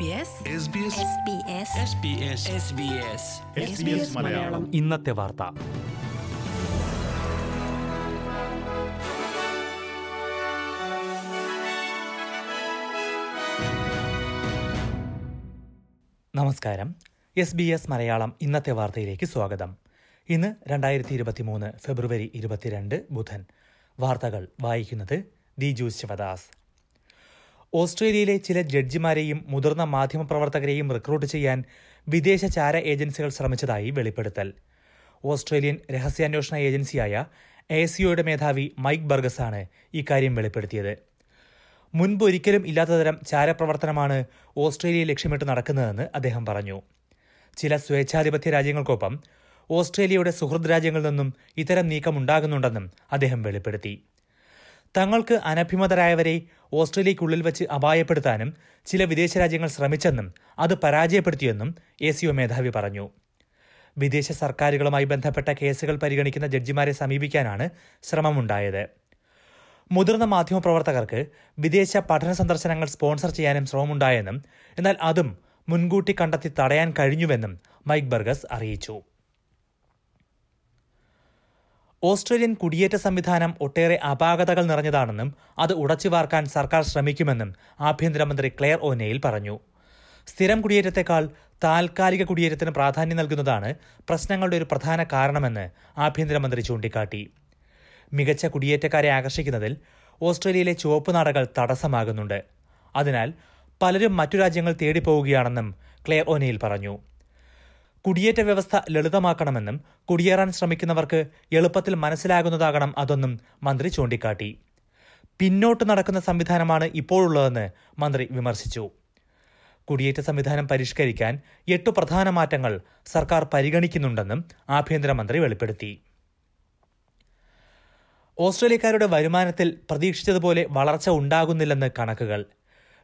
SBS Malayalam. ഇന്നത്തെ വാർത്ത. നമസ്കാരം. എസ് ബി എസ് മലയാളം ഇന്നത്തെ വാർത്തയിലേക്ക് സ്വാഗതം. ഇന്ന് രണ്ടായിരത്തി ഇരുപത്തി മൂന്ന് ഫെബ്രുവരി ഇരുപത്തിരണ്ട് ബുധൻ. വാർത്തകൾ വായിക്കുന്നത് ദിജു ശിവദാസ്. ഓസ്ട്രേലിയയിലെ ചില ജഡ്ജിമാരെയും മുതിർന്ന മാധ്യമപ്രവർത്തകരെയും റിക്രൂട്ട് ചെയ്യാൻ വിദേശ ചാര ഏജൻസികൾ ശ്രമിച്ചതായി വെളിപ്പെടുത്തൽ. ഓസ്ട്രേലിയൻ രഹസ്യാന്വേഷണ ഏജൻസിയായ എ സിഒയുടെ മേധാവി മൈക്ക് ബർഗസാണ് ഇക്കാര്യം വെളിപ്പെടുത്തിയത്. മുൻപ് ഒരിക്കലും ഇല്ലാത്ത തരം ചാരപ്രവർത്തനമാണ് ഓസ്ട്രേലിയ ലക്ഷ്യമിട്ട് നടക്കുന്നതെന്ന് അദ്ദേഹം പറഞ്ഞു. ചില സ്വേച്ഛാധിപത്യ രാജ്യങ്ങൾക്കൊപ്പം ഓസ്ട്രേലിയയുടെ സുഹൃദ് രാജ്യങ്ങളിൽ നിന്നും ഇത്തരം നീക്കം ഉണ്ടാകുന്നുണ്ടെന്നും അദ്ദേഹം വെളിപ്പെടുത്തി. തങ്ങൾക്ക് അനഭിമതരായവരെ ഓസ്ട്രേലിയയ്ക്കുള്ളിൽ വെച്ച് അപായപ്പെടുത്താനും ചില വിദേശ രാജ്യങ്ങൾ ശ്രമിച്ചെന്നും അത് പരാജയപ്പെടുത്തിയെന്നും എ സിഒ മേധാവി പറഞ്ഞു. വിദേശ സർക്കാരുകളുമായി ബന്ധപ്പെട്ട കേസുകൾ പരിഗണിക്കുന്ന ജഡ്ജിമാരെ സമീപിക്കാനാണ് ശ്രമമുണ്ടായത്. മുതിർന്ന മാധ്യമപ്രവർത്തകർക്ക് വിദേശ പഠന സന്ദർശനങ്ങൾ സ്പോൺസർ ചെയ്യാനും ശ്രമമുണ്ടായെന്നും എന്നാൽ അതും മുൻകൂട്ടി കണ്ടെത്തി തടയാൻ കഴിഞ്ഞുവെന്നും മൈക്ക് ബർഗസ് അറിയിച്ചു. ഓസ്ട്രേലിയൻ കുടിയേറ്റ സംവിധാനം ഒട്ടേറെ അപാകതകൾ നിറഞ്ഞതാണെന്നും അത് ഉടച്ചുവാർക്കാൻ സർക്കാർ ശ്രമിക്കുമെന്നും ആഭ്യന്തരമന്ത്രി ക്ലെയർ ഓനെയിൽ പറഞ്ഞു. സ്ഥിരം കുടിയേറ്റത്തെക്കാൾ താൽക്കാലിക കുടിയേറ്റത്തിന് പ്രാധാന്യം നൽകുന്നതാണ് പ്രശ്നങ്ങളുടെ ഒരു പ്രധാന കാരണമെന്ന് ആഭ്യന്തരമന്ത്രി ചൂണ്ടിക്കാട്ടി. മികച്ച കുടിയേറ്റക്കാരെ ആകർഷിക്കുന്നതിൽ ഓസ്ട്രേലിയയിലെ ചുവപ്പ് നാടകൾ തടസ്സമാകുന്നുണ്ട്. അതിനാൽ പലരും മറ്റു രാജ്യങ്ങൾ തേടിപ്പോവുകയാണെന്നും ക്ലെയർ ഓനെയിൽ പറഞ്ഞു. കുടിയേറ്റ വ്യവസ്ഥ ലളിതമാക്കണമെന്നും കുടിയേറാൻ ശ്രമിക്കുന്നവർക്ക് എളുപ്പത്തിൽ മനസ്സിലാകുന്നതാകണം അതൊന്നും മന്ത്രി ചൂണ്ടിക്കാട്ടി. പിന്നോട്ട് നടക്കുന്ന സംവിധാനമാണ് ഇപ്പോഴുള്ളതെന്ന് മന്ത്രി വിമർശിച്ചു. കുടിയേറ്റ സംവിധാനം പരിഷ്കരിക്കാൻ എട്ടു പ്രധാന മാറ്റങ്ങൾ സർക്കാർ പരിഗണിക്കുന്നുണ്ടെന്നും ആഭ്യന്തരമന്ത്രി വെളിപ്പെടുത്തി. ഓസ്ട്രേലിയക്കാരുടെ വരുമാനത്തിൽ പ്രതീക്ഷിച്ചതുപോലെ വളർച്ച ഉണ്ടാകുന്നില്ലെന്ന് കണക്കുകൾ.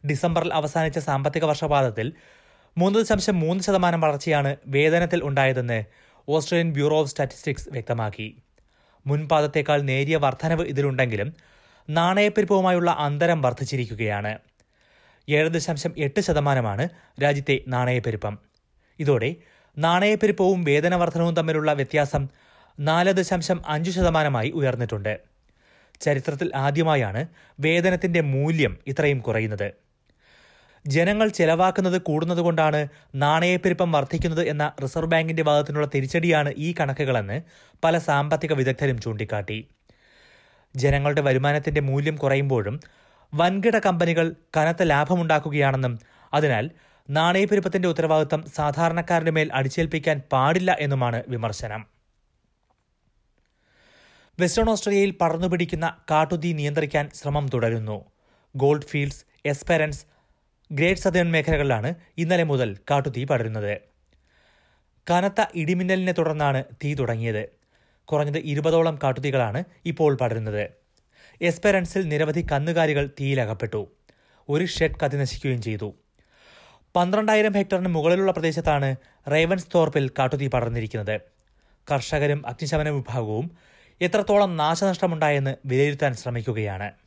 ഡിസംബറിൽ അവസാനിച്ച സാമ്പത്തിക വർഷപാദത്തിൽ മൂന്ന് ദശാംശം മൂന്ന് ശതമാനം വളർച്ചയാണ് വേതനത്തിൽ ഉണ്ടായതെന്ന് ഓസ്ട്രേലിയൻ ബ്യൂറോ ഓഫ് സ്റ്റാറ്റിസ്റ്റിക്സ് വ്യക്തമാക്കി. മുൻപാദത്തേക്കാൾ നേരിയ വർധനവ് ഇതിലുണ്ടെങ്കിലും നാണയപ്പെരുപ്പവുമായുള്ള അന്തരം വർദ്ധിച്ചിരിക്കുകയാണ്. ഏഴ് ദശാംശം എട്ട് ശതമാനമാണ് രാജ്യത്തെ നാണയപ്പെരുപ്പം. ഇതോടെ നാണയപ്പെരുപ്പവും വേതനവർദ്ധനവും തമ്മിലുള്ള വ്യത്യാസം നാല് ദശാംശം അഞ്ച് ശതമാനമായി ഉയർന്നിട്ടുണ്ട്. ചരിത്രത്തിൽ ആദ്യമായാണ് വേതനത്തിന്റെ മൂല്യം ഇത്രയും കുറയുന്നത്. ജനങ്ങൾ ചെലവാക്കുന്നത് കൂടുന്നതുകൊണ്ടാണ് നാണയപ്പെരുപ്പം വർദ്ധിക്കുന്നത് എന്ന റിസർവ് ബാങ്കിന്റെ വാദത്തിനുള്ള തിരിച്ചടിയാണ് ഈ കണക്കുകളെന്ന് പല സാമ്പത്തിക വിദഗ്ധരും ചൂണ്ടിക്കാട്ടി. ജനങ്ങളുടെ വരുമാനത്തിന്റെ മൂല്യം കുറയുമ്പോഴും വൻകിട കമ്പനികൾ കനത്ത ലാഭമുണ്ടാക്കുകയാണെന്നും അതിനാൽ നാണയപ്പെരുപ്പത്തിന്റെ ഉത്തരവാദിത്തം സാധാരണക്കാരുടെ മേൽ അടിച്ചേൽപ്പിക്കാൻ പാടില്ല എന്നുമാണ് വിമർശനം. വെസ്റ്റേൺ ഓസ്ട്രേലിയയിൽ പടർന്നുപിടിക്കുന്ന കാട്ടുതീ നിയന്ത്രിക്കാൻ ശ്രമം തുടരുന്നു. Gold fields Esperance Great Southern മേഖലകളിലാണ് ഇന്നലെ മുതൽ കാട്ടുതീ പടരുന്നത്. കനത്ത ഇടിമിന്നലിനെ തുടർന്നാണ് തീ തുടങ്ങിയത്. കുറഞ്ഞത് ഇരുപതോളം കാട്ടുതീകളാണ് ഇപ്പോൾ പടരുന്നത്. എസ്പെറൻസിൽ നിരവധി കന്നുകാലികൾ തീയിലകപ്പെട്ടു. ഒരു ഷെഡ് കത്തിനശിക്കുകയും ചെയ്തു. പന്ത്രണ്ടായിരം ഹെക്ടറിന് മുകളിലുള്ള പ്രദേശത്താണ് റേവൻസ് തോർപ്പിൽ കാട്ടുതീ പടർന്നിരിക്കുന്നത്. കർഷകരും അഗ്നിശമന വിഭാഗവും എത്രത്തോളം നാശനഷ്ടമുണ്ടായെന്ന് വിലയിരുത്താൻ ശ്രമിക്കുകയാണ്.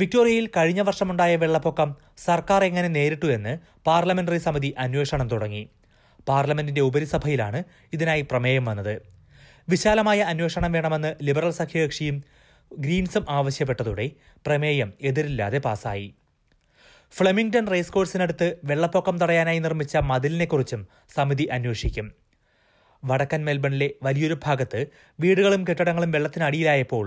വിക്ടോറിയയിൽ കഴിഞ്ഞ വർഷമുണ്ടായ വെള്ളപ്പൊക്കം സർക്കാർ എങ്ങനെ നേരിട്ടു എന്ന് പാർലമെന്ററി സമിതി അന്വേഷണം തുടങ്ങി. പാർലമെന്റിന്റെ ഉപരിസഭയിലാണ് ഇതിനായി പ്രമേയം വന്നത്. വിശാലമായ അന്വേഷണം വേണമെന്ന് ലിബറൽ സഖ്യകക്ഷിയും ഗ്രീൻസും ആവശ്യപ്പെട്ടതോടെ പ്രമേയം എതിരില്ലാതെ പാസായി. ഫ്ലെമിംഗ്ടൺ റേസ് കോഴ്സിനടുത്ത് വെള്ളപ്പൊക്കം തടയാനായി നിർമ്മിച്ച മതിലിനെക്കുറിച്ചും സമിതി അന്വേഷിക്കും. വടക്കൻ മെൽബണിലെ വലിയൊരു ഭാഗത്ത് വീടുകളും കെട്ടിടങ്ങളും വെള്ളത്തിനടിയിലായപ്പോൾ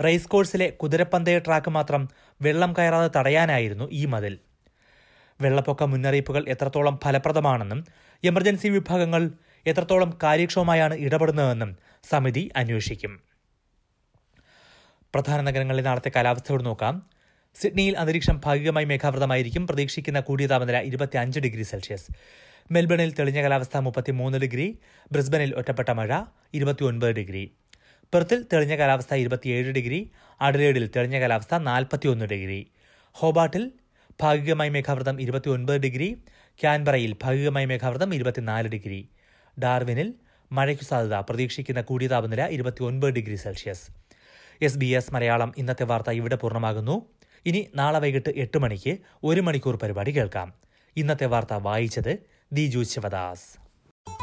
റേസ് കോഴ്സിലെ കുതിരപ്പന്തയ ട്രാക്ക് മാത്രം വെള്ളം കയറാതെ തടയാനായിരുന്നു ഈ മതിൽ. വെള്ളപ്പൊക്ക മുന്നറിയിപ്പുകൾ എത്രത്തോളം ഫലപ്രദമാണെന്നും എമർജൻസി വിഭാഗങ്ങൾ എത്രത്തോളം കാര്യക്ഷമമായാണ് ഇടപെടുന്നതെന്നും സമിതി അന്വേഷിക്കും. പ്രധാന നഗരങ്ങളിൽ നാളത്തെ കാലാവസ്ഥയോട് നോക്കാം. സിഡ്നിയിൽ അന്തരീക്ഷം ഭാഗികമായി മേഘാവൃതമായിരിക്കും. പ്രതീക്ഷിക്കുന്ന കൂടിയ താപനില ഇരുപത്തിയഞ്ച് ഡിഗ്രി സെൽഷ്യസ്. മെൽബണിൽ തെളിഞ്ഞ കാലാവസ്ഥ മുപ്പത്തിമൂന്ന് ഡിഗ്രി. ബ്രിസ്ബനിൽ ഒറ്റപ്പെട്ട മഴ ഇരുപത്തിയൊൻപത് ഡിഗ്രി. പെർത്തിൽ തെളിഞ്ഞ കാലാവസ്ഥ ഇരുപത്തിയേഴ് ഡിഗ്രി അഡലേഡിൽ തെളിഞ്ഞ കാലാവസ്ഥ നാൽപ്പത്തിയൊന്ന് ഡിഗ്രി. ഹോബാട്ടിൽ ഭാഗികമായി മേഘാവൃതം ഇരുപത്തിയൊൻപത് ഡിഗ്രി ക്യാൻബറയിൽ ഭാഗികമായി മേഘാവൃതം ഇരുപത്തിനാല് ഡിഗ്രി. ഡാർവിനിൽ മഴയ്ക്കു സാധ്യത പ്രതീക്ഷിക്കുന്ന കൂടിയ താപനില ഇരുപത്തിയൊൻപത് degree Celsius. S B S Malayalam ഇന്നത്തെ വാർത്ത ഇവിടെ പൂർണമാകുന്നു. ഇനി നാളെ വൈകിട്ട് എട്ട് മണിക്ക് ഒരു മണിക്കൂർ പരിപാടി കേൾക്കാം. ഇന്നത്തെ വാർത്ത വായിച്ചത് ദിജു ശിവദാസ്.